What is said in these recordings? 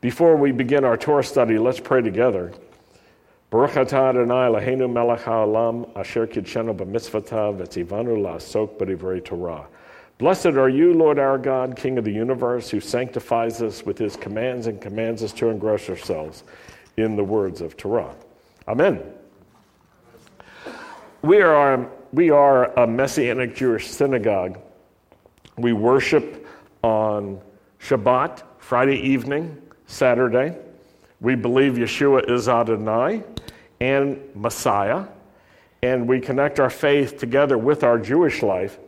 Before we begin our Torah study, let's pray together. Baruch atah Adonai Eloheinu melech haolam asher kidshenu b'mitzvotav v'tzivanu la'asok b'divrei Torah. Blessed are you, Lord our God, King of the universe, who sanctifies us with his commands and commands us to engross ourselves in the words of Torah. Amen. We are, um, we are a Messianic Jewish synagogue. We worship on Shabbat, Friday evening, Saturday. We believe Yeshua is Adonai and Messiah, and we connect our faith together with our Jewish life.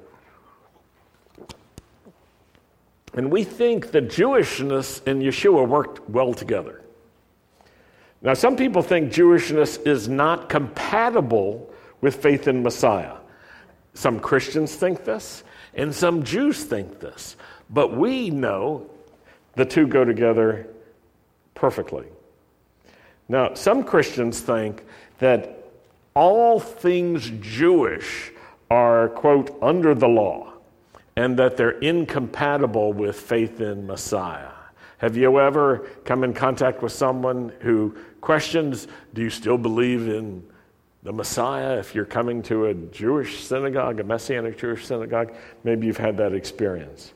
And we think that Jewishness and Yeshua worked well together. Now, some people think Jewishness is not compatible with faith in Messiah. Some Christians think this, and some Jews think this. But we know the two go together perfectly. Now, some Christians think that all things Jewish are, quote, under the law, and that they're incompatible with faith in Messiah. Have you ever come in contact with someone who questions, do you still believe in the Messiah? If you're coming to a Jewish synagogue, a Messianic Jewish synagogue, maybe you've had that experience.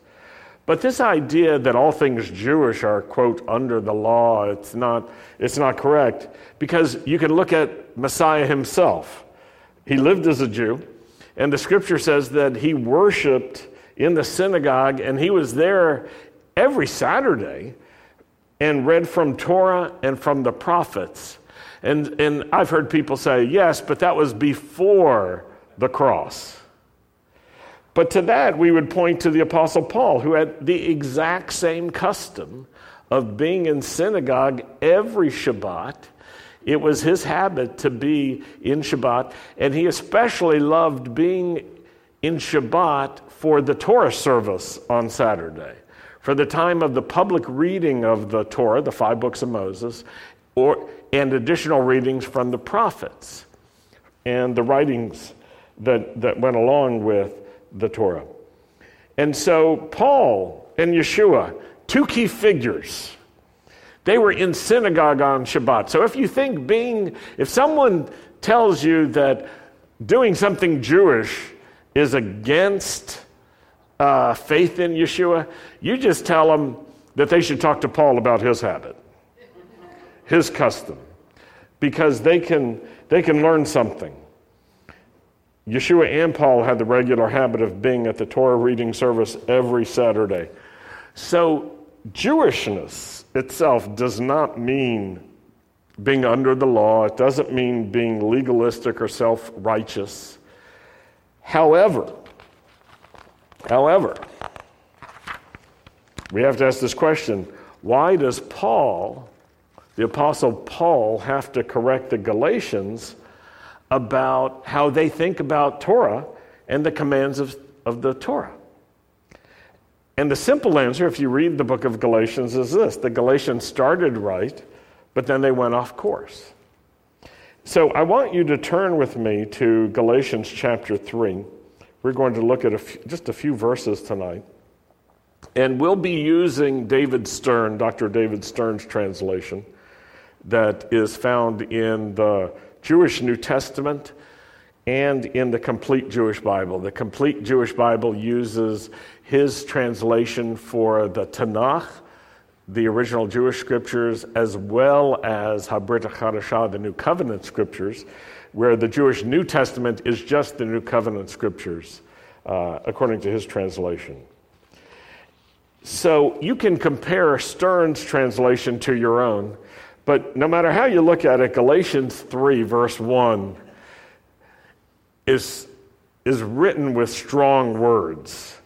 But this idea that all things Jewish are, quote, under the law, it's not, it's not correct because you can look at Messiah himself. He lived as a Jew, and the scripture says that he worshiped in the synagogue and he was there every Saturday and read from Torah and from the prophets. And, and I've heard people say, yes, but that was before the cross. But to that, we would point to the Apostle Paul, who had the exact same custom of being in synagogue every Shabbat. It was his habit to be in Shabbat, and he especially loved being in Shabbat for the Torah service on Saturday, for the time of the public reading of the Torah, the five books of Moses, or, and additional readings from the prophets and the writings that, that went along with the Torah. And so, Paul and Yeshua, two key figures, they were in synagogue on Shabbat. So, if you think being, if someone tells you that doing something Jewish is against uh, faith in Yeshua, you just tell them that they should talk to Paul about his habit, his custom, because they can, they can learn something. Yeshua and Paul had the regular habit of being at the Torah reading service every Saturday. So, Jewishness itself does not mean being under the law, it doesn't mean being legalistic or self righteous. However, however, we have to ask this question why does Paul, the Apostle Paul, have to correct the Galatians about how they think about Torah and the commands of, of the Torah. And the simple answer, if you read the book of Galatians, is this the Galatians started right, but then they went off course. So I want you to turn with me to Galatians chapter 3. We're going to look at just a few verses tonight. And we'll be using David Stern, Dr. David Stern's translation, that is found in the Jewish New Testament and in the complete Jewish Bible. The complete Jewish Bible uses his translation for the Tanakh, the original Jewish scriptures, as well as Habrit the New Covenant scriptures, where the Jewish New Testament is just the New Covenant scriptures, uh, according to his translation. So you can compare Stern's translation to your own but no matter how you look at it, Galatians 3, verse 1, is, is written with strong words.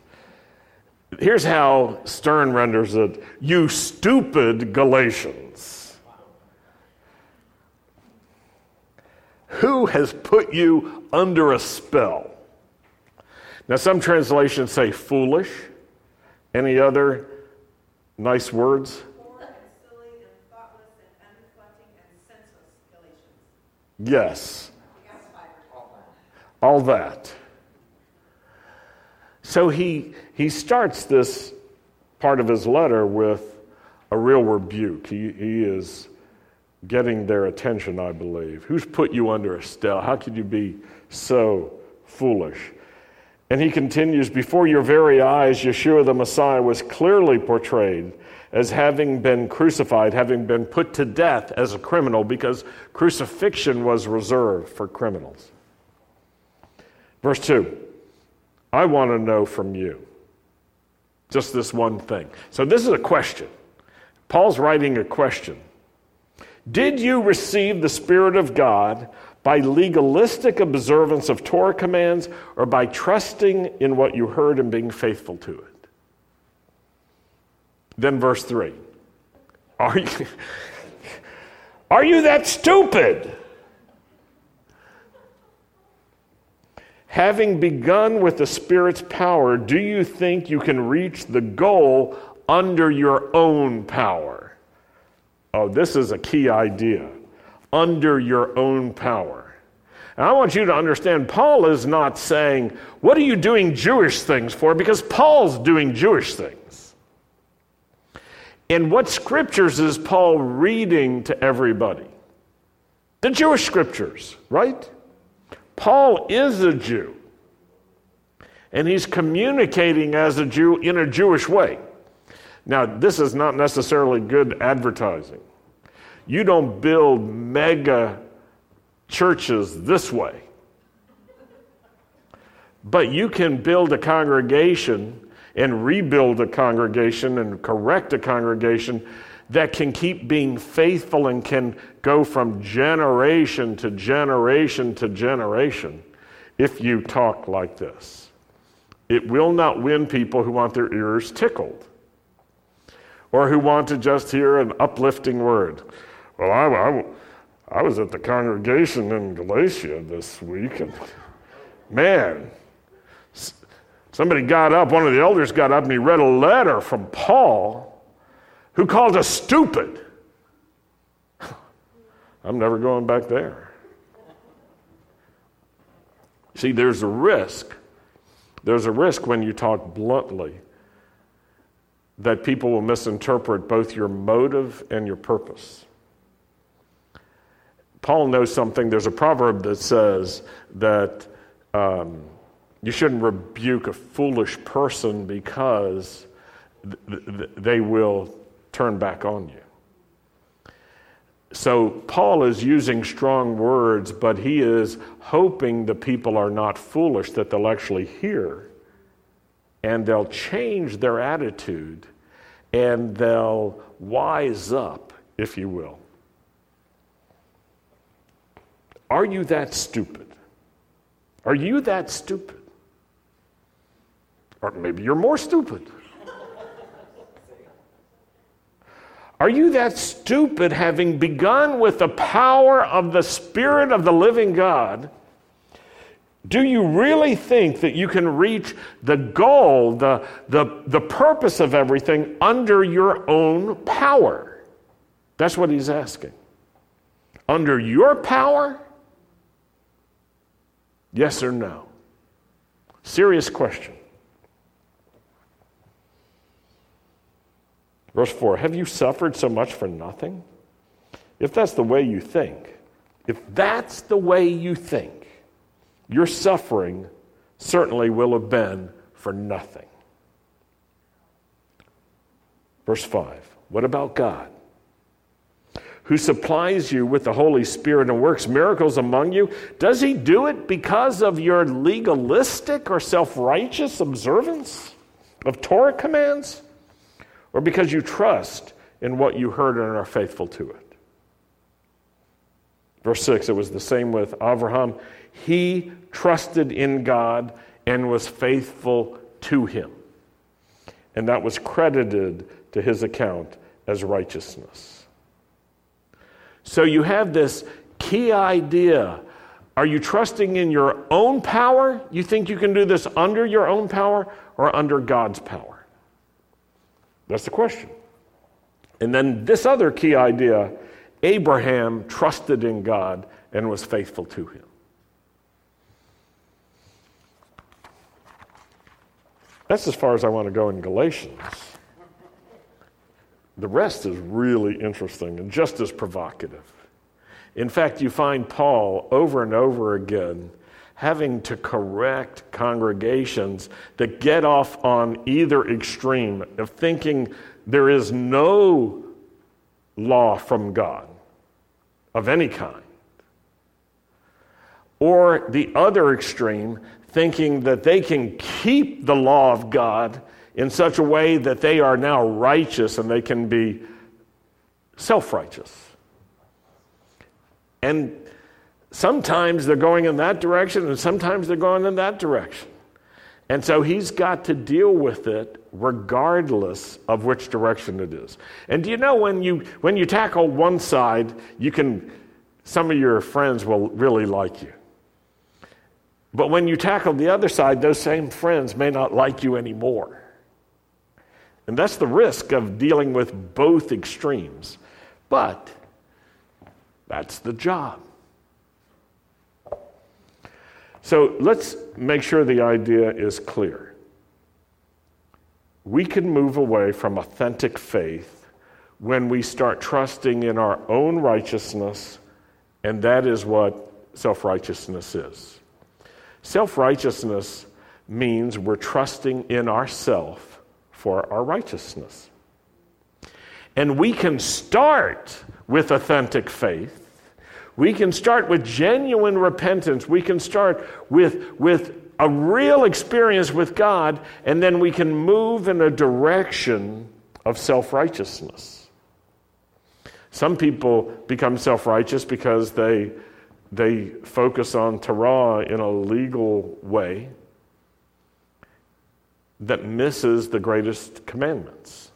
Here's how Stern renders it You stupid Galatians. Who has put you under a spell? Now, some translations say foolish. Any other nice words? Yes. All that. So he, he starts this part of his letter with a real rebuke. He, he is getting their attention, I believe. Who's put you under a spell? How could you be so foolish? And he continues Before your very eyes, Yeshua the Messiah was clearly portrayed as having been crucified, having been put to death as a criminal, because crucifixion was reserved for criminals. Verse 2 I want to know from you just this one thing. So, this is a question. Paul's writing a question. Did you receive the Spirit of God by legalistic observance of Torah commands or by trusting in what you heard and being faithful to it? Then, verse 3 Are you, are you that stupid? Having begun with the Spirit's power, do you think you can reach the goal under your own power? Oh, this is a key idea. Under your own power. And I want you to understand, Paul is not saying, What are you doing Jewish things for? Because Paul's doing Jewish things. And what scriptures is Paul reading to everybody? The Jewish scriptures, right? Paul is a Jew. And he's communicating as a Jew in a Jewish way. Now, this is not necessarily good advertising. You don't build mega churches this way. But you can build a congregation and rebuild a congregation and correct a congregation that can keep being faithful and can go from generation to generation to generation if you talk like this. It will not win people who want their ears tickled or who want to just hear an uplifting word. Well, I, I, I was at the congregation in Galatia this week, and man, somebody got up, one of the elders got up, and he read a letter from Paul who called us stupid. I'm never going back there. See, there's a risk. There's a risk when you talk bluntly that people will misinterpret both your motive and your purpose. Paul knows something. There's a proverb that says that um, you shouldn't rebuke a foolish person because th- th- they will turn back on you. So Paul is using strong words, but he is hoping the people are not foolish, that they'll actually hear and they'll change their attitude and they'll wise up, if you will. Are you that stupid? Are you that stupid? Or maybe you're more stupid. Are you that stupid, having begun with the power of the Spirit of the living God? Do you really think that you can reach the goal, the, the, the purpose of everything under your own power? That's what he's asking. Under your power? Yes or no? Serious question. Verse 4 Have you suffered so much for nothing? If that's the way you think, if that's the way you think, your suffering certainly will have been for nothing. Verse 5 What about God? Who supplies you with the Holy Spirit and works miracles among you? Does he do it because of your legalistic or self righteous observance of Torah commands? Or because you trust in what you heard and are faithful to it? Verse 6 it was the same with Abraham. He trusted in God and was faithful to him. And that was credited to his account as righteousness. So you have this key idea. Are you trusting in your own power? You think you can do this under your own power or under God's power? That's the question. And then this other key idea Abraham trusted in God and was faithful to him. That's as far as I want to go in Galatians. the rest is really interesting and just as provocative. In fact, you find Paul over and over again having to correct congregations that get off on either extreme of thinking there is no law from God of any kind, or the other extreme, thinking that they can keep the law of God in such a way that they are now righteous and they can be self righteous. And sometimes they're going in that direction, and sometimes they're going in that direction. And so he's got to deal with it regardless of which direction it is. And do you know when you when you tackle one side, you can some of your friends will really like you. But when you tackle the other side, those same friends may not like you anymore. And that's the risk of dealing with both extremes. But that's the job. So let's make sure the idea is clear. We can move away from authentic faith when we start trusting in our own righteousness, and that is what self righteousness is. Self righteousness means we're trusting in ourself for our righteousness. And we can start with authentic faith. We can start with genuine repentance. We can start with, with a real experience with God, and then we can move in a direction of self righteousness. Some people become self righteous because they they focus on Torah in a legal way that misses the greatest commandments.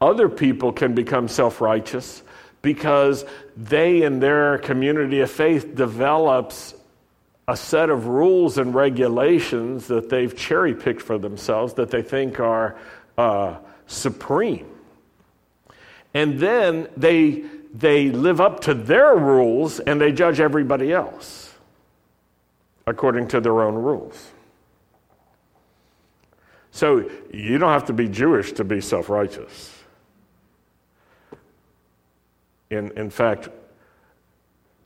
Other people can become self righteous because they, in their community of faith, develops a set of rules and regulations that they've cherry picked for themselves that they think are uh, supreme. And then they they live up to their rules and they judge everybody else according to their own rules. So you don't have to be Jewish to be self righteous. In, in fact,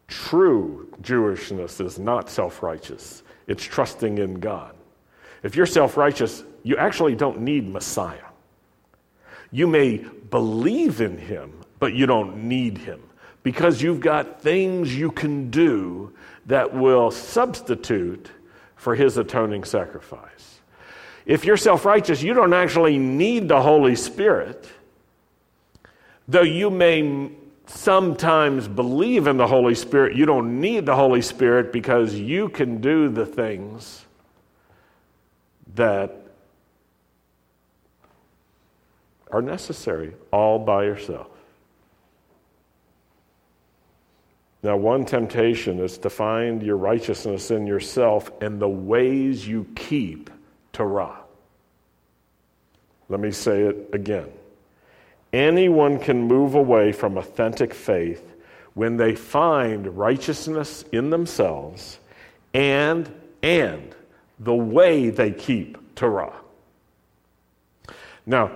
true Jewishness is not self righteous, it's trusting in God. If you're self righteous, you actually don't need Messiah. You may believe in him but you don't need him because you've got things you can do that will substitute for his atoning sacrifice. If you're self righteous, you don't actually need the Holy Spirit, though you may sometimes believe in the Holy Spirit, you don't need the Holy Spirit because you can do the things that are necessary all by yourself. Now, one temptation is to find your righteousness in yourself and the ways you keep Torah. Let me say it again. Anyone can move away from authentic faith when they find righteousness in themselves and and the way they keep Torah. Now,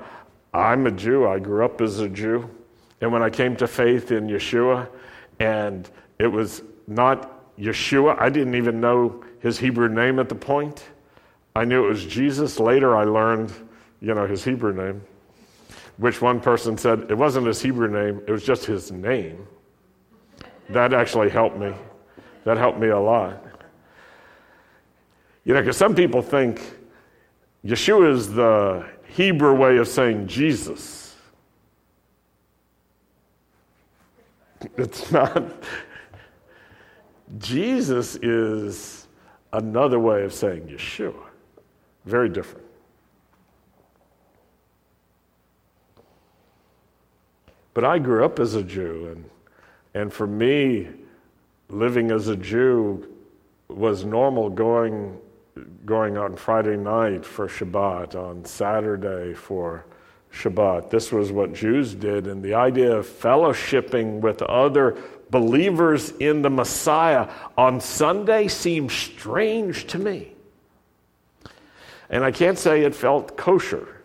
I'm a Jew. I grew up as a Jew. And when I came to faith in Yeshua, and it was not Yeshua. I didn't even know his Hebrew name at the point. I knew it was Jesus. Later, I learned, you know, his Hebrew name, which one person said it wasn't his Hebrew name, it was just his name. That actually helped me. That helped me a lot. You know, because some people think Yeshua is the Hebrew way of saying Jesus. It's not. Jesus is another way of saying Yeshua. Very different. But I grew up as a Jew, and, and for me, living as a Jew was normal going, going on Friday night for Shabbat, on Saturday for Shabbat. This was what Jews did, and the idea of fellowshipping with other believers in the Messiah on Sunday seemed strange to me. And I can't say it felt kosher.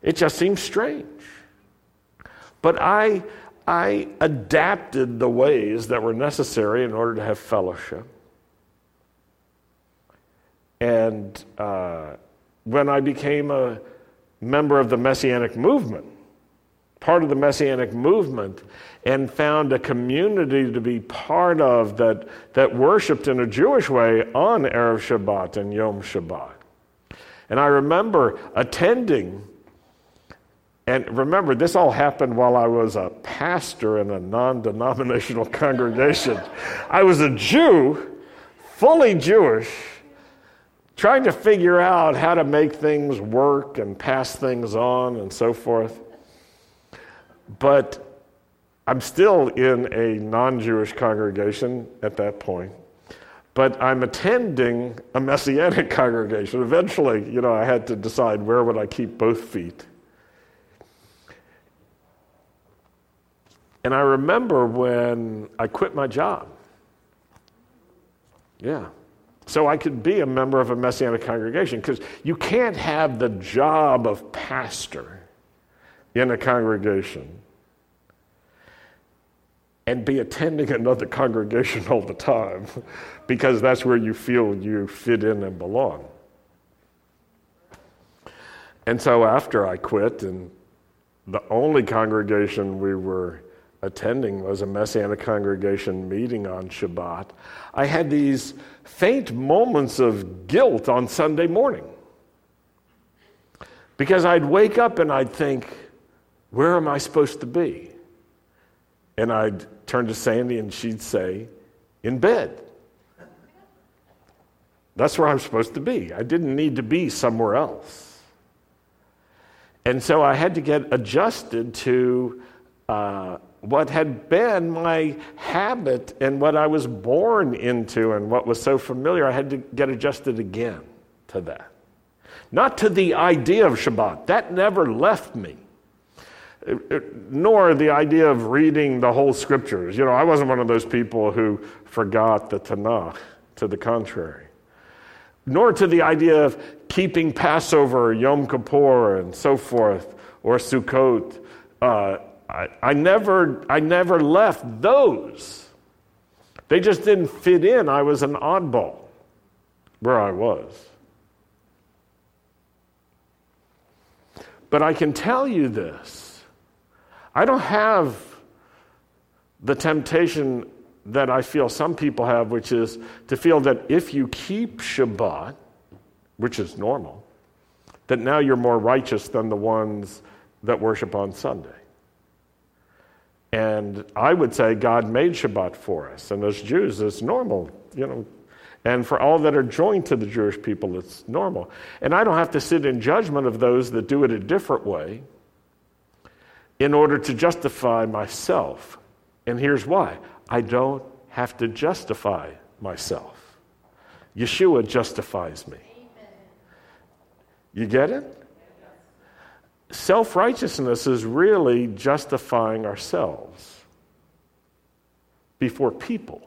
It just seemed strange. But I, I adapted the ways that were necessary in order to have fellowship. And uh, when I became a member of the Messianic movement, part of the Messianic movement, and found a community to be part of that, that worshiped in a Jewish way on Erev Shabbat and Yom Shabbat. And I remember attending, and remember, this all happened while I was a pastor in a non denominational congregation. I was a Jew, fully Jewish trying to figure out how to make things work and pass things on and so forth. But I'm still in a non Jewish congregation at that point. But I'm attending a messianic congregation. Eventually, you know, I had to decide where would I keep both feet. And I remember when I quit my job. Yeah, so I could be a member of a messianic congregation because you can't have the job of pastor in a congregation and be attending another congregation all the time because that's where you feel you fit in and belong. And so after I quit, and the only congregation we were attending was a Messianic congregation meeting on Shabbat, I had these faint moments of guilt on Sunday morning. Because I'd wake up and I'd think, where am I supposed to be? And I'd turn to Sandy and she'd say, in bed. That's where I'm supposed to be. I didn't need to be somewhere else. And so I had to get adjusted to uh, what had been my habit and what I was born into and what was so familiar, I had to get adjusted again to that. Not to the idea of Shabbat, that never left me. Nor the idea of reading the whole scriptures. You know, I wasn't one of those people who forgot the Tanakh, to the contrary. Nor to the idea of keeping Passover, Yom Kippur, and so forth, or Sukkot. Uh, I, I, never, I never left those. They just didn't fit in. I was an oddball where I was. But I can tell you this I don't have the temptation that I feel some people have, which is to feel that if you keep Shabbat, which is normal, that now you're more righteous than the ones that worship on Sunday. And I would say God made Shabbat for us. And as Jews, it's normal, you know. And for all that are joined to the Jewish people, it's normal. And I don't have to sit in judgment of those that do it a different way in order to justify myself. And here's why I don't have to justify myself. Yeshua justifies me. You get it? Self righteousness is really justifying ourselves before people.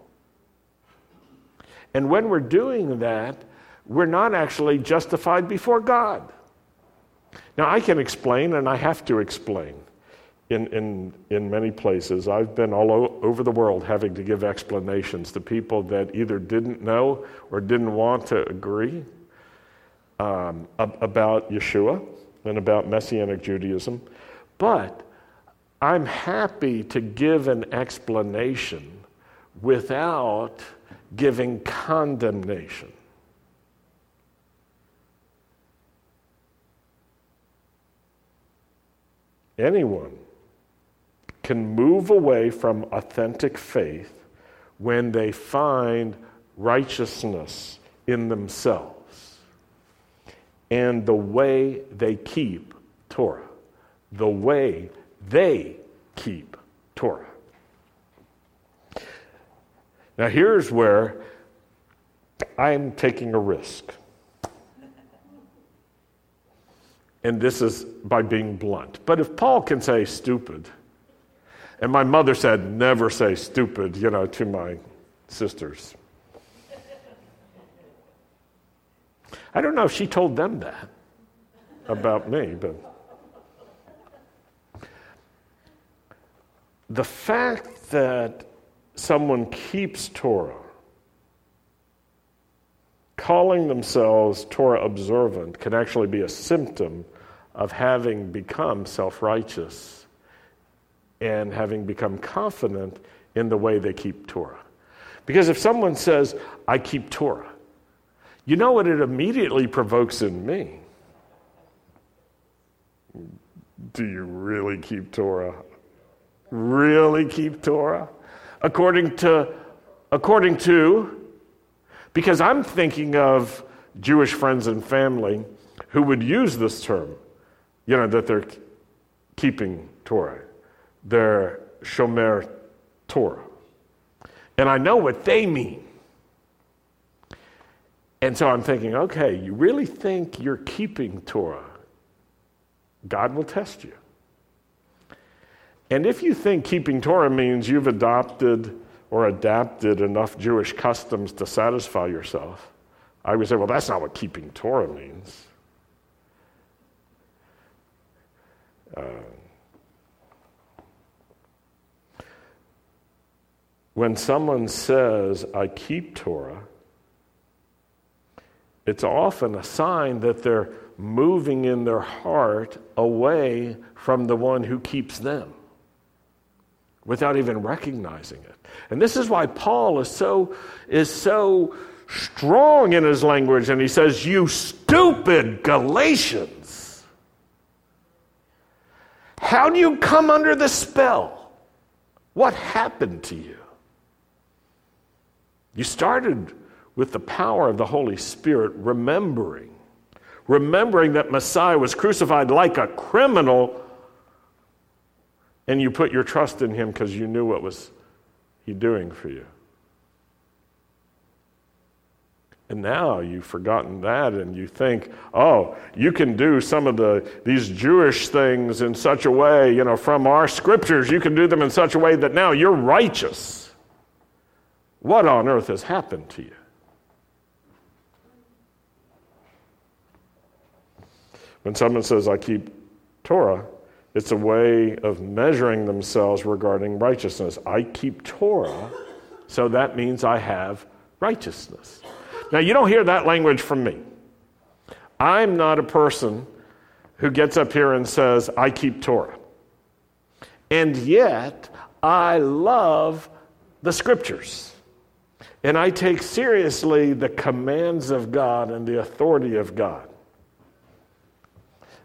And when we're doing that, we're not actually justified before God. Now, I can explain, and I have to explain in, in, in many places. I've been all over the world having to give explanations to people that either didn't know or didn't want to agree um, ab- about Yeshua and about Messianic Judaism, but I'm happy to give an explanation without giving condemnation. Anyone can move away from authentic faith when they find righteousness in themselves and the way they keep Torah. The way they keep Torah. Now, here's where I'm taking a risk. And this is by being blunt. But if Paul can say stupid, and my mother said, never say stupid, you know, to my sisters. I don't know if she told them that about me, but. The fact that someone keeps Torah, calling themselves Torah observant, can actually be a symptom of having become self righteous and having become confident in the way they keep Torah. Because if someone says, I keep Torah, you know what it immediately provokes in me? Do you really keep Torah? Really keep Torah? According to, according to, because I'm thinking of Jewish friends and family who would use this term, you know, that they're keeping Torah. They're Shomer Torah. And I know what they mean. And so I'm thinking, okay, you really think you're keeping Torah? God will test you. And if you think keeping Torah means you've adopted or adapted enough Jewish customs to satisfy yourself, I would say, well, that's not what keeping Torah means. Uh, when someone says, I keep Torah, it's often a sign that they're moving in their heart away from the one who keeps them without even recognizing it. And this is why Paul is so, is so strong in his language, and he says, You stupid Galatians! How do you come under the spell? What happened to you? You started with the power of the Holy Spirit, remembering, remembering that Messiah was crucified like a criminal, and you put your trust in him because you knew what was he doing for you. And now you've forgotten that and you think, oh, you can do some of the these Jewish things in such a way, you know, from our scriptures, you can do them in such a way that now you're righteous. What on earth has happened to you? When someone says, I keep Torah, it's a way of measuring themselves regarding righteousness. I keep Torah, so that means I have righteousness. Now, you don't hear that language from me. I'm not a person who gets up here and says, I keep Torah. And yet, I love the scriptures. And I take seriously the commands of God and the authority of God.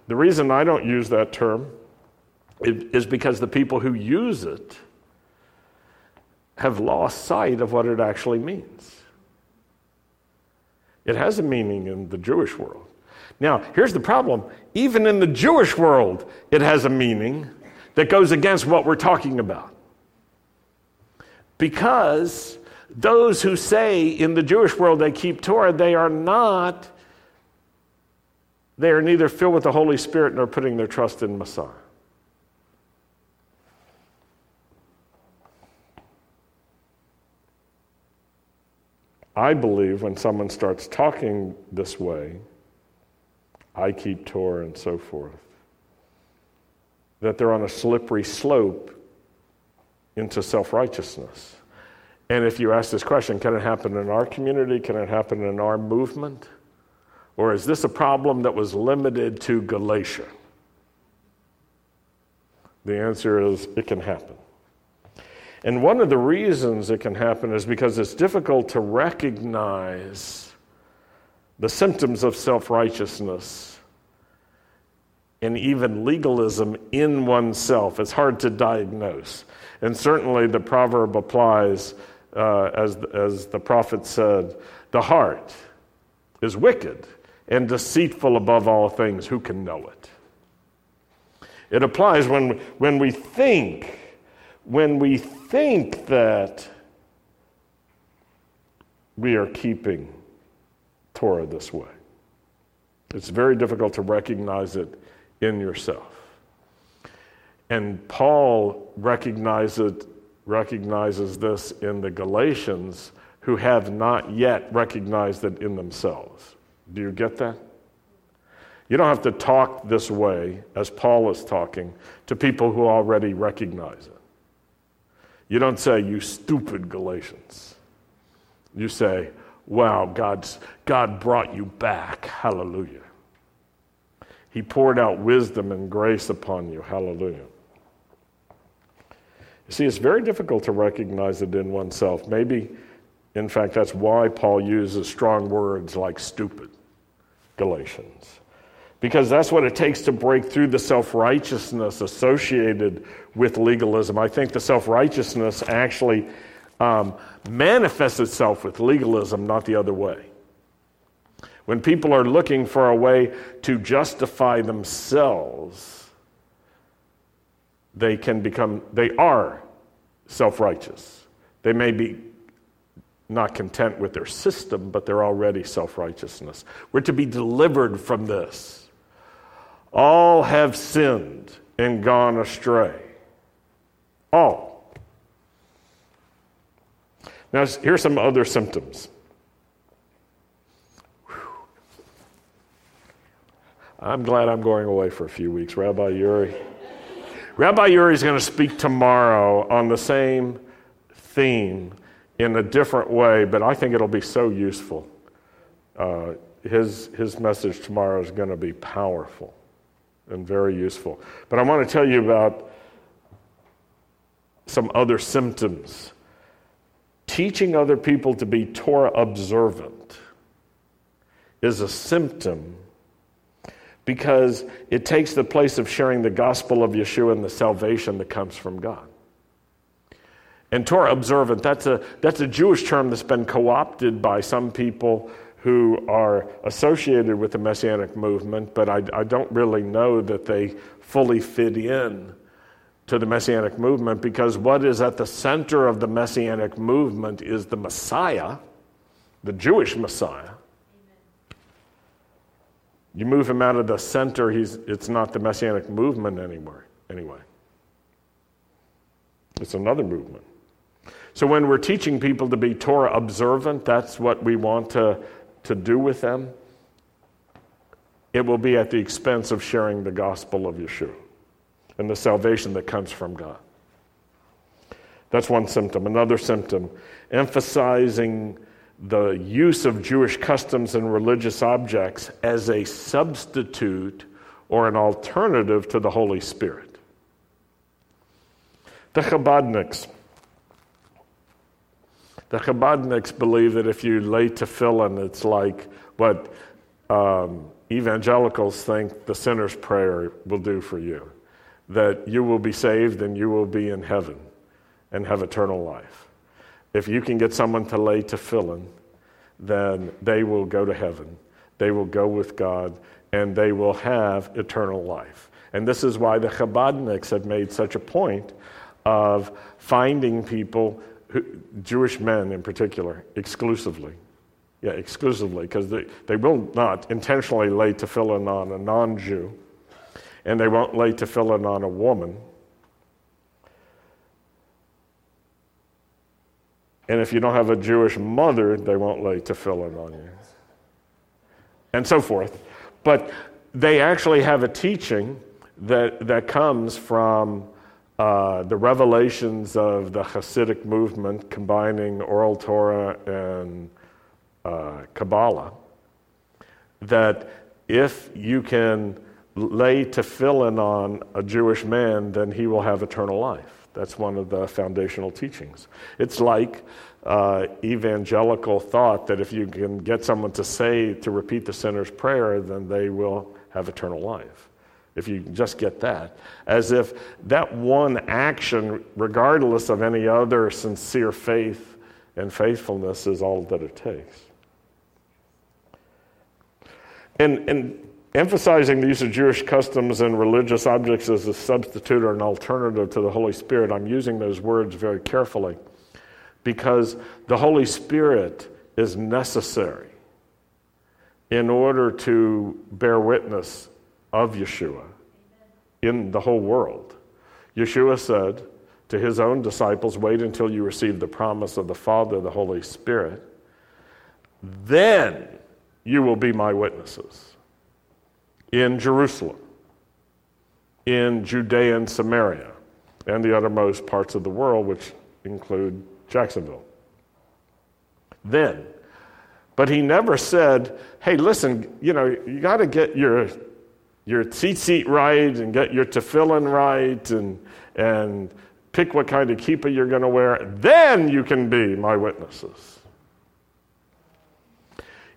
The reason I don't use that term is because the people who use it have lost sight of what it actually means. It has a meaning in the Jewish world. Now, here's the problem even in the Jewish world, it has a meaning that goes against what we're talking about. Because those who say in the Jewish world they keep Torah, they are not they are neither filled with the Holy Spirit nor putting their trust in Messiah. I believe when someone starts talking this way, I keep Torah and so forth, that they're on a slippery slope into self righteousness. And if you ask this question, can it happen in our community? Can it happen in our movement? Or is this a problem that was limited to Galatia? The answer is it can happen. And one of the reasons it can happen is because it's difficult to recognize the symptoms of self righteousness and even legalism in oneself. It's hard to diagnose. And certainly the proverb applies, uh, as, as the prophet said the heart is wicked and deceitful above all things. Who can know it? It applies when, when we think, when we think that we are keeping Torah this way. It's very difficult to recognize it in yourself. And Paul recognizes, recognizes this in the Galatians who have not yet recognized it in themselves. Do you get that? You don't have to talk this way, as Paul is talking, to people who already recognize it. You don't say, you stupid Galatians. You say, wow, God's, God brought you back. Hallelujah. He poured out wisdom and grace upon you. Hallelujah. You see, it's very difficult to recognize it in oneself. Maybe, in fact, that's why Paul uses strong words like stupid, Galatians. Because that's what it takes to break through the self righteousness associated with legalism. I think the self righteousness actually um, manifests itself with legalism, not the other way. When people are looking for a way to justify themselves, they can become, they are self righteous. They may be not content with their system, but they're already self righteousness. We're to be delivered from this. All have sinned and gone astray. All. Now, here's some other symptoms. I'm glad I'm going away for a few weeks, Rabbi Yuri. Rabbi Yuri is going to speak tomorrow on the same theme in a different way, but I think it'll be so useful. Uh, his, his message tomorrow is going to be powerful and very useful. But I want to tell you about some other symptoms. Teaching other people to be Torah observant is a symptom because it takes the place of sharing the gospel of Yeshua and the salvation that comes from God. And Torah observant, that's a, that's a Jewish term that's been co opted by some people who are associated with the Messianic movement, but I, I don't really know that they fully fit in to the Messianic movement because what is at the center of the Messianic movement is the Messiah, the Jewish Messiah. You move him out of the center, he's, it's not the Messianic movement anymore, anyway. It's another movement. So when we're teaching people to be Torah observant, that's what we want to, to do with them. It will be at the expense of sharing the gospel of Yeshua and the salvation that comes from God. That's one symptom. Another symptom, emphasizing the use of Jewish customs and religious objects as a substitute or an alternative to the Holy Spirit. The Chabadniks. The Chabadniks believe that if you lay tefillin, it's like what um, evangelicals think the sinner's prayer will do for you that you will be saved and you will be in heaven and have eternal life. If you can get someone to lay tefillin, then they will go to heaven. They will go with God and they will have eternal life. And this is why the Chabadniks have made such a point of finding people, Jewish men in particular, exclusively. Yeah, exclusively, because they, they will not intentionally lay tefillin on a non Jew and they won't lay tefillin on a woman. And if you don't have a Jewish mother, they won't lay tefillin on you. And so forth. But they actually have a teaching that, that comes from uh, the revelations of the Hasidic movement combining oral Torah and uh, Kabbalah. That if you can lay tefillin on a Jewish man, then he will have eternal life. That's one of the foundational teachings. It's like uh, evangelical thought that if you can get someone to say, to repeat the sinner's prayer, then they will have eternal life. If you just get that. As if that one action, regardless of any other sincere faith and faithfulness, is all that it takes. And, and emphasizing the use of Jewish customs and religious objects as a substitute or an alternative to the Holy Spirit, I'm using those words very carefully because the Holy Spirit is necessary in order to bear witness of Yeshua in the whole world. Yeshua said to his own disciples, Wait until you receive the promise of the Father, the Holy Spirit. Then you will be my witnesses in Jerusalem, in Judea and Samaria, and the uttermost parts of the world, which include Jacksonville. Then, but he never said, hey, listen, you know, you got to get your, your tzitzit right and get your tefillin right and, and pick what kind of kippah you're going to wear. Then you can be my witnesses.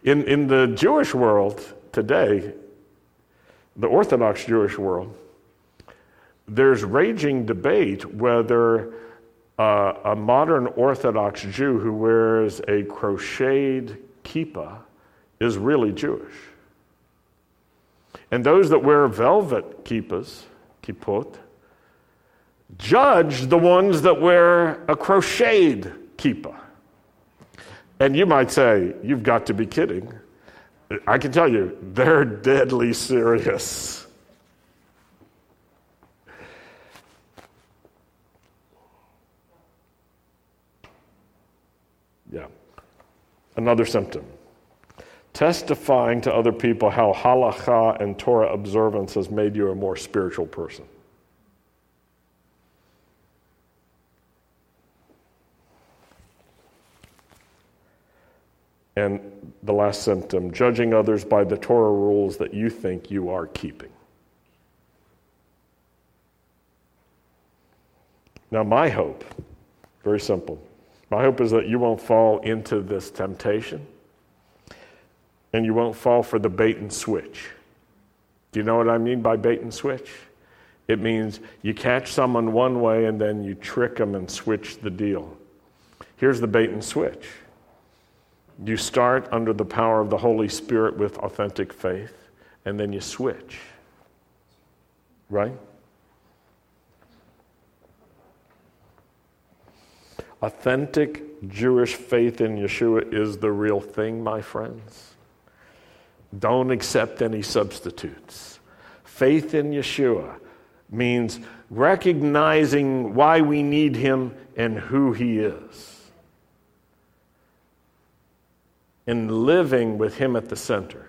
In, in the Jewish world today, the Orthodox Jewish world, there's raging debate whether uh, a modern Orthodox Jew who wears a crocheted kippah is really Jewish. And those that wear velvet kippahs, kippot, judge the ones that wear a crocheted kippah. And you might say, You've got to be kidding. I can tell you, they're deadly serious. Yeah. Another symptom testifying to other people how halacha and Torah observance has made you a more spiritual person. And the last symptom judging others by the Torah rules that you think you are keeping. Now, my hope, very simple, my hope is that you won't fall into this temptation and you won't fall for the bait and switch. Do you know what I mean by bait and switch? It means you catch someone one way and then you trick them and switch the deal. Here's the bait and switch you start under the power of the Holy Spirit with authentic faith, and then you switch. Right? Authentic Jewish faith in Yeshua is the real thing, my friends. Don't accept any substitutes. Faith in Yeshua means recognizing why we need him and who he is and living with Him at the center.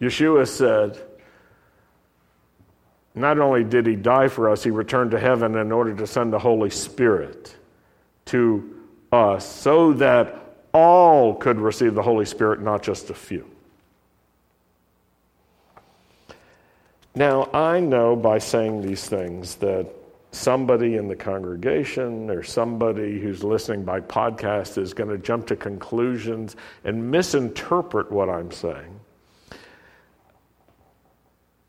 Yeshua said, not only did He die for us, He returned to heaven in order to send the Holy Spirit to us so that all could receive the Holy Spirit, not just a few. Now, I know by saying these things that somebody in the congregation or somebody who's listening by podcast is going to jump to conclusions and misinterpret what I'm saying.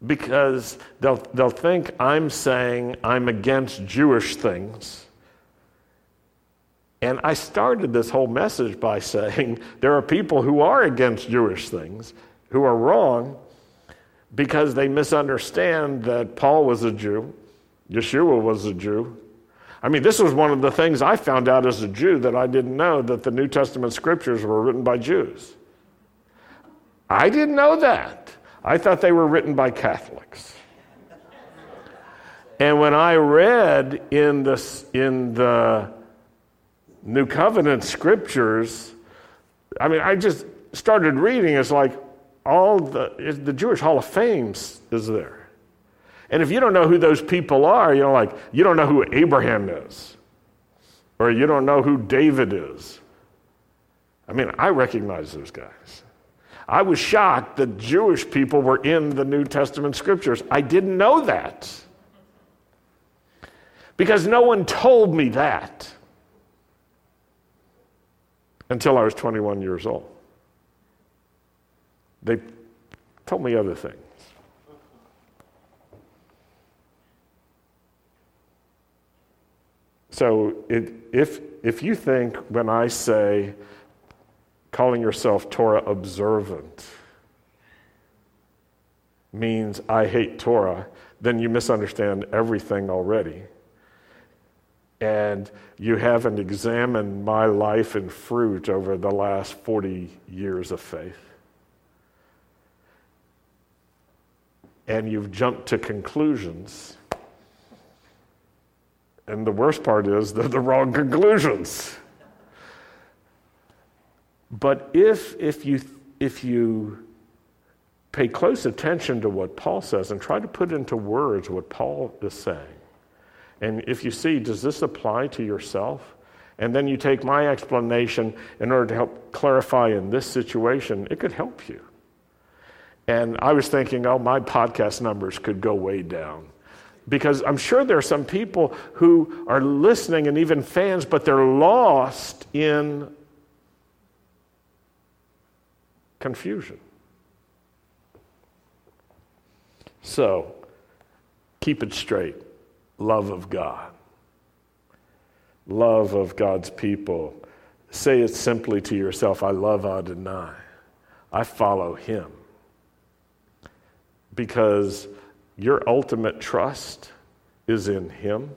Because they'll, they'll think I'm saying I'm against Jewish things. And I started this whole message by saying there are people who are against Jewish things who are wrong because they misunderstand that Paul was a Jew Yeshua was a Jew. I mean, this was one of the things I found out as a Jew that I didn't know that the New Testament scriptures were written by Jews. I didn't know that. I thought they were written by Catholics. And when I read in the, in the New Covenant scriptures, I mean, I just started reading. It's like all the, the Jewish Hall of Fame is there. And if you don't know who those people are, you know, like you don't know who Abraham is, or you don't know who David is. I mean, I recognize those guys. I was shocked that Jewish people were in the New Testament scriptures. I didn't know that. Because no one told me that until I was 21 years old. They told me other things. So it, if, if you think when I say calling yourself Torah observant means I hate Torah, then you misunderstand everything already. And you haven't examined my life and fruit over the last 40 years of faith. And you've jumped to conclusions and the worst part is they're the wrong conclusions. But if, if, you, if you pay close attention to what Paul says and try to put into words what Paul is saying, And if you see, does this apply to yourself? And then you take my explanation in order to help clarify in this situation, it could help you. And I was thinking, oh, my podcast numbers could go way down. Because I'm sure there are some people who are listening and even fans, but they're lost in confusion. So, keep it straight love of God, love of God's people. Say it simply to yourself I love Adonai, I follow him. Because your ultimate trust is in him.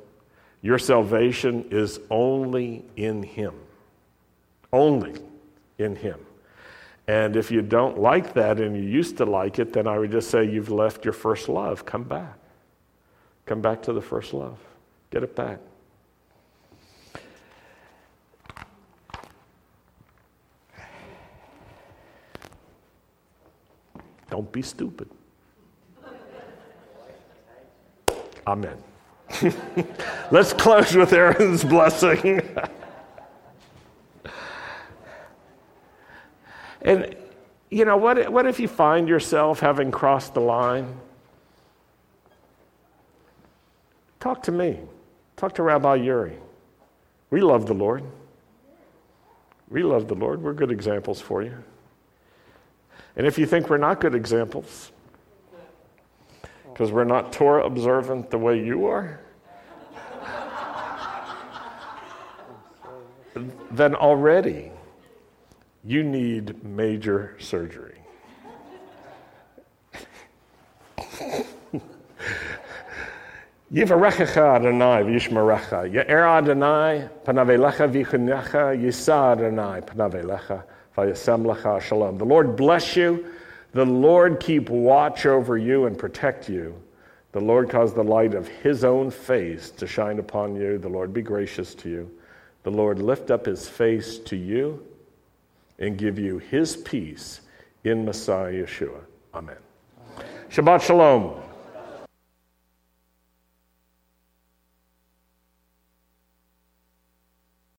Your salvation is only in him. Only in him. And if you don't like that and you used to like it, then I would just say you've left your first love. Come back. Come back to the first love. Get it back. Don't be stupid. Amen. Let's close with Aaron's blessing. and, you know, what, what if you find yourself having crossed the line? Talk to me. Talk to Rabbi Yuri. We love the Lord. We love the Lord. We're good examples for you. And if you think we're not good examples, because we're not Torah observant the way you are, then already you need major surgery. Yivarechecha Adonai v'yishmerecha. Ye'er Adonai panavelecha v'chunecha. Yisa Adonai panavelecha v'yasem lecha shalom. The Lord bless you. The Lord keep watch over you and protect you. The Lord cause the light of his own face to shine upon you. The Lord be gracious to you. The Lord lift up his face to you and give you his peace in Messiah Yeshua. Amen. Shabbat Shalom.